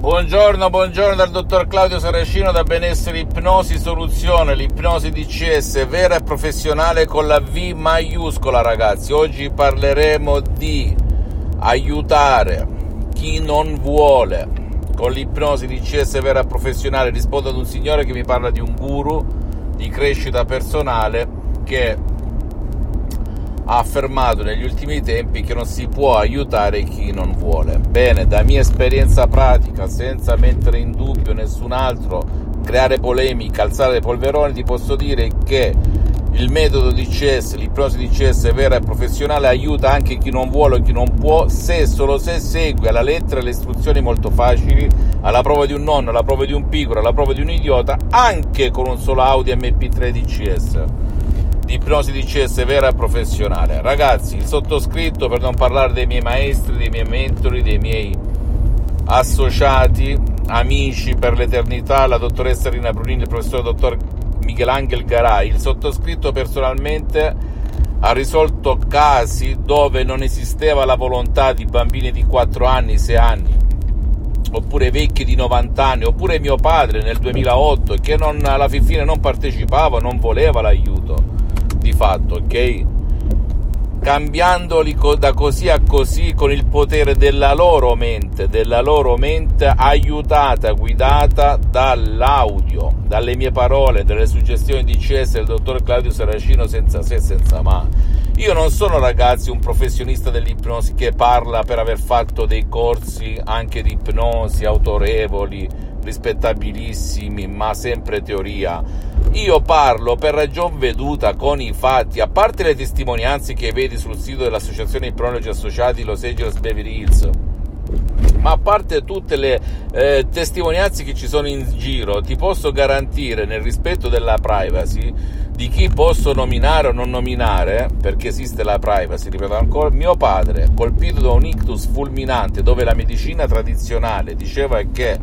Buongiorno, buongiorno dal dottor Claudio Saracino da Benessere Ipnosi Soluzione, l'ipnosi DCS vera e professionale con la V maiuscola ragazzi. Oggi parleremo di aiutare chi non vuole con l'ipnosi DCS vera e professionale. Rispondo ad un signore che mi parla di un guru di crescita personale che ha affermato negli ultimi tempi che non si può aiutare chi non vuole. Bene, da mia esperienza pratica, senza mettere in dubbio nessun altro, creare polemica, alzare polveroni, ti posso dire che il metodo DCS, l'ipnosi DCS vera e professionale aiuta anche chi non vuole o chi non può se solo se segue alla lettera le istruzioni molto facili, alla prova di un nonno, alla prova di un piccolo, alla prova di un idiota, anche con un solo Audi MP3 DCS di ipnosi di CS vera e professionale. Ragazzi, il sottoscritto, per non parlare dei miei maestri, dei miei mentori, dei miei associati, amici per l'eternità, la dottoressa Rina Brunini, il professor dottor Michelangelo Garai, il sottoscritto personalmente ha risolto casi dove non esisteva la volontà di bambini di 4 anni, 6 anni, oppure vecchi di 90 anni, oppure mio padre nel 2008 che non, alla fine non partecipava, non voleva l'aiuto di fatto, ok? Cambiandoli da così a così con il potere della loro mente, della loro mente aiutata, guidata dall'audio, dalle mie parole, dalle suggestioni di CS del dottor Claudio Saracino senza se senza ma. Io non sono ragazzi un professionista dell'ipnosi che parla per aver fatto dei corsi anche di ipnosi autorevoli, rispettabilissimi, ma sempre teoria. Io parlo per ragion veduta con i fatti, a parte le testimonianze che vedi sul sito dell'Associazione Ipronologi Associati Los Angeles Beverly Hills, ma a parte tutte le eh, testimonianze che ci sono in giro, ti posso garantire nel rispetto della privacy di chi posso nominare o non nominare, perché esiste la privacy, ripeto ancora, mio padre colpito da un ictus fulminante dove la medicina tradizionale diceva che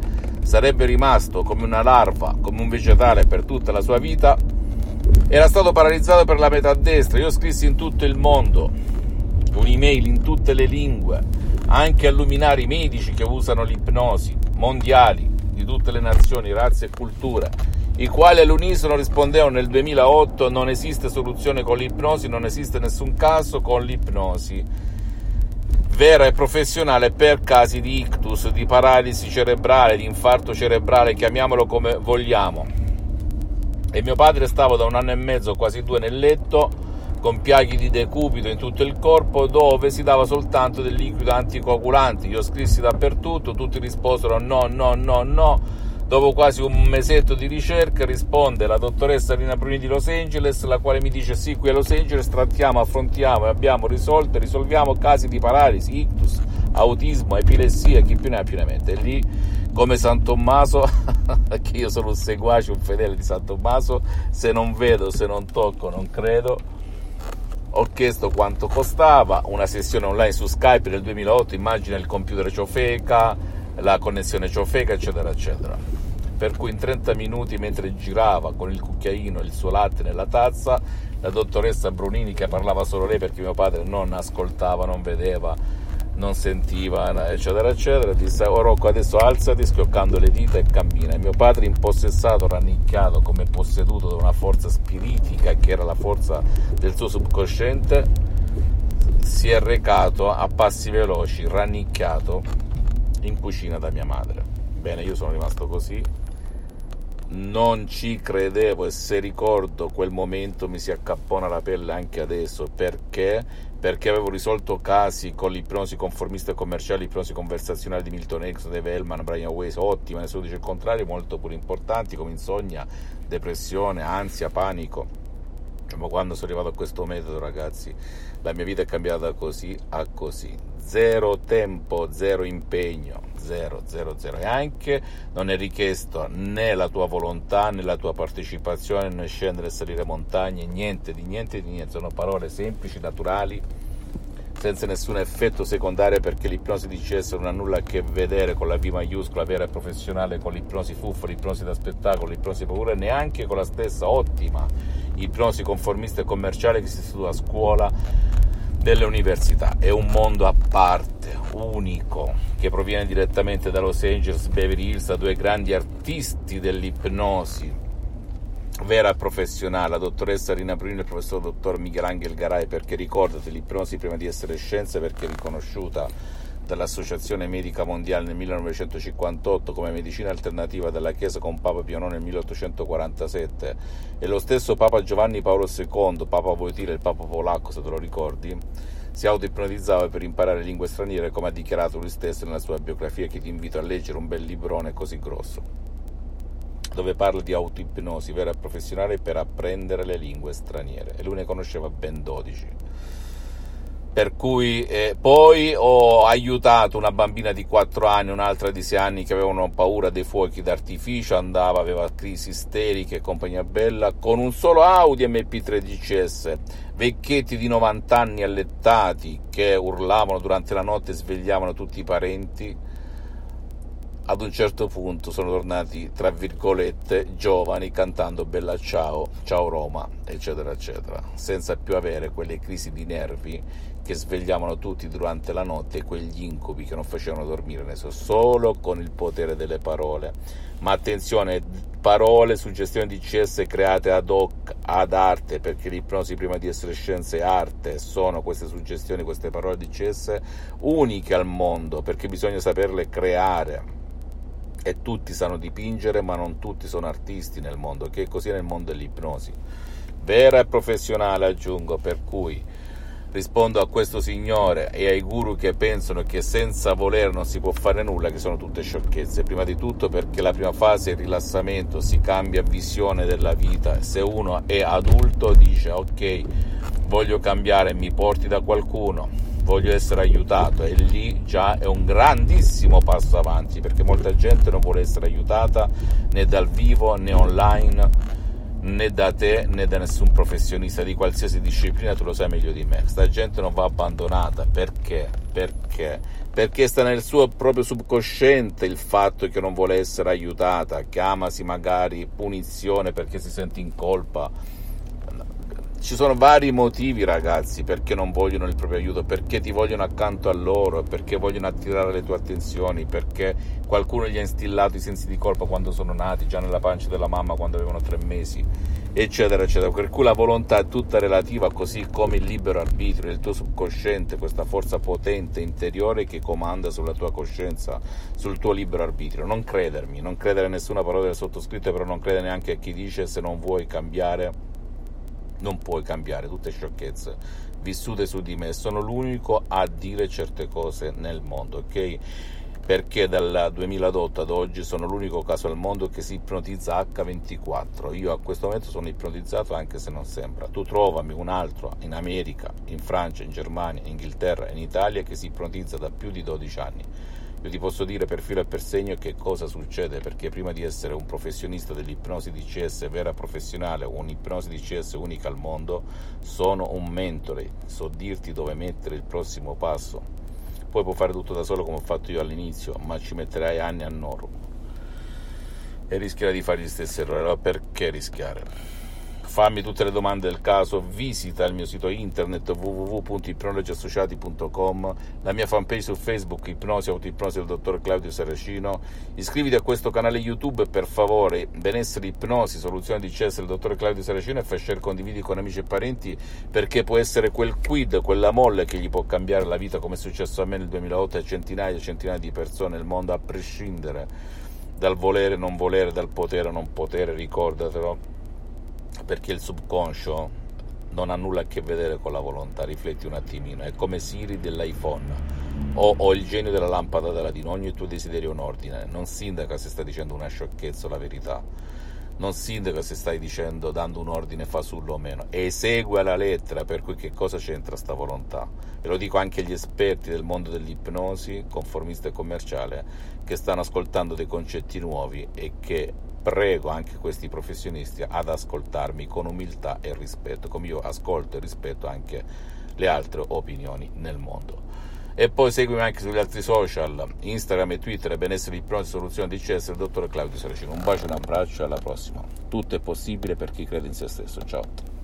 sarebbe rimasto come una larva, come un vegetale per tutta la sua vita, era stato paralizzato per la metà destra. Io scrissi in tutto il mondo, un'email in tutte le lingue, anche a luminari medici che usano l'ipnosi, mondiali, di tutte le nazioni, razze e culture, i quali all'unisono rispondevano nel 2008 non esiste soluzione con l'ipnosi, non esiste nessun caso con l'ipnosi vera e professionale per casi di ictus, di paralisi cerebrale, di infarto cerebrale, chiamiamolo come vogliamo. E mio padre stava da un anno e mezzo, quasi due, nel letto con piaghi di decupito in tutto il corpo dove si dava soltanto del liquido anticoagulante. Io scrissi dappertutto, tutti risposero no, no, no, no Dopo quasi un mesetto di ricerca risponde la dottoressa Rina Bruni di Los Angeles, la quale mi dice sì, qui a Los Angeles trattiamo, affrontiamo e abbiamo risolto risolviamo casi di paralisi, ictus, autismo, epilessia, chi più ne ha più ne mette. E lì, come San Tommaso, che io sono un seguace, un fedele di San Tommaso, se non vedo, se non tocco, non credo, ho chiesto quanto costava, una sessione online su Skype nel 2008, immagina il computer ciofeca, la connessione ciofeca, eccetera, eccetera. Per cui in 30 minuti, mentre girava con il cucchiaino il suo latte nella tazza, la dottoressa Brunini, che parlava solo lei perché mio padre non ascoltava, non vedeva, non sentiva, eccetera, eccetera, disse: Oh Rocco, adesso alzati, schioccando le dita e cammina. E mio padre, impossessato, rannicchiato, come posseduto da una forza spiritica, che era la forza del suo subconsciente, si è recato a passi veloci, rannicchiato in cucina da mia madre. Bene, io sono rimasto così, non ci credevo e se ricordo quel momento mi si accappona la pelle anche adesso perché perché avevo risolto casi con l'ipnosi conformista e commerciale, l'ipnosi conversazionale di Milton Erickson, Dave Hellman, Brian Weiss, ottima, nessuno dice il contrario, molto pure importanti come insonnia, depressione, ansia, panico. Ma quando sono arrivato a questo metodo, ragazzi, la mia vita è cambiata così a così zero tempo, zero impegno, zero, zero, zero. E anche non è richiesto né la tua volontà né la tua partecipazione né scendere e salire montagne, niente di niente di niente, sono parole semplici, naturali, senza nessun effetto secondario perché l'ipnosi di CS non ha nulla a che vedere con la V maiuscola vera e professionale, con l'ipnosi fuffa, l'ipnosi da spettacolo, l'ipnosi paura, neanche con la stessa ottima ipnosi conformista e commerciale che si studia a scuola delle università. È un mondo a parte, unico, che proviene direttamente da Los Angeles, Beverly Hills, da due grandi artisti dell'ipnosi, vera professionale, la dottoressa Rina Bruni e il professor dottor Michelangelo Garai, perché ricordate, l'ipnosi prima di essere scienza perché è riconosciuta dall'Associazione Medica Mondiale nel 1958 come medicina alternativa della Chiesa con Papa Pio IX nel 1847 e lo stesso Papa Giovanni Paolo II, Papa Voitile, il Papa polacco se te lo ricordi, si autoipnotizzava per imparare lingue straniere come ha dichiarato lui stesso nella sua biografia che ti invito a leggere un bel librone così grosso dove parla di autoipnosi vera e professionale per apprendere le lingue straniere. E lui ne conosceva ben 12 per cui eh, poi ho aiutato una bambina di 4 anni, un'altra di 6 anni che avevano paura dei fuochi d'artificio, andava, aveva crisi isteriche e compagnia bella, con un solo Audi MP3 DCS, vecchietti di 90 anni allettati che urlavano durante la notte e svegliavano tutti i parenti, ad un certo punto sono tornati, tra virgolette, giovani cantando Bella Ciao, Ciao Roma, eccetera, eccetera, senza più avere quelle crisi di nervi che svegliavano tutti durante la notte e quegli incubi che non facevano dormire nessuno, solo con il potere delle parole. Ma attenzione, parole, suggestioni di CS create ad hoc, ad arte, perché l'ipnosi prima di essere scienza è arte, sono queste suggestioni, queste parole di CS uniche al mondo, perché bisogna saperle creare e tutti sanno dipingere, ma non tutti sono artisti nel mondo, che è così nel mondo dell'ipnosi. Vera e professionale, aggiungo, per cui rispondo a questo signore e ai guru che pensano che senza voler non si può fare nulla, che sono tutte sciocchezze. Prima di tutto perché la prima fase è il rilassamento, si cambia visione della vita. Se uno è adulto dice ok, voglio cambiare, mi porti da qualcuno, voglio essere aiutato e lì già è un grandissimo passo avanti perché molta gente non vuole essere aiutata né dal vivo né online né da te né da nessun professionista di qualsiasi disciplina, tu lo sai meglio di me. Sta gente non va abbandonata perché? Perché? Perché sta nel suo proprio subconsciente il fatto che non vuole essere aiutata, chiamasi magari punizione perché si sente in colpa ci sono vari motivi, ragazzi, perché non vogliono il proprio aiuto, perché ti vogliono accanto a loro, perché vogliono attirare le tue attenzioni, perché qualcuno gli ha instillato i sensi di colpa quando sono nati, già nella pancia della mamma quando avevano tre mesi, eccetera, eccetera. Per cui la volontà è tutta relativa, così come il libero arbitrio, il tuo subconsciente, questa forza potente interiore che comanda sulla tua coscienza, sul tuo libero arbitrio. Non credermi, non credere a nessuna parola del sottoscritto, però non credere neanche a chi dice se non vuoi cambiare non puoi cambiare tutte sciocchezze vissute su di me, sono l'unico a dire certe cose nel mondo, ok? Perché dal 2008 ad oggi sono l'unico caso al mondo che si ipnotizza H24. Io a questo momento sono ipnotizzato anche se non sembra. Tu trovami un altro in America, in Francia, in Germania, in Inghilterra, in Italia che si ipnotizza da più di 12 anni io ti posso dire per filo e per segno che cosa succede, perché prima di essere un professionista dell'ipnosi di CS vera professionale o un'ipnosi CS unica al mondo, sono un mentore, so dirti dove mettere il prossimo passo. Poi puoi fare tutto da solo come ho fatto io all'inizio, ma ci metterai anni a noro e rischierai di fare gli stessi errori. Allora perché rischiare? Fammi tutte le domande del caso, visita il mio sito internet www.ipnologiassociati.com, la mia fanpage su Facebook Ipnosi Autoipnosi del dottor Claudio Saracino, iscriviti a questo canale YouTube per favore, benessere ipnosi, soluzione di CS del dottor Claudio Saracino e fai share, condividi con amici e parenti perché può essere quel quid, quella molle che gli può cambiare la vita come è successo a me nel 2008 a centinaia e centinaia di persone nel mondo a prescindere dal volere, non volere, dal potere, non potere, ricordatelo perché il subconscio non ha nulla a che vedere con la volontà, rifletti un attimino, è come Siri dell'iPhone o, o il genio della lampada d'Aladino, ogni tuo desiderio è un ordine, non sindaca se stai dicendo una sciocchezza o la verità, non sindaca se stai dicendo, dando un ordine fasullo o meno, esegue alla lettera, per cui che cosa c'entra sta volontà? E lo dico anche agli esperti del mondo dell'ipnosi, conformista e commerciale, che stanno ascoltando dei concetti nuovi e che prego anche questi professionisti ad ascoltarmi con umiltà e rispetto, come io ascolto e rispetto anche le altre opinioni nel mondo. E poi seguimi anche sugli altri social, Instagram e Twitter, benessere ipnosi soluzione di CS, il dottor Claudio Saracino. Un bacio e un abbraccio, alla prossima. Tutto è possibile per chi crede in se stesso. Ciao.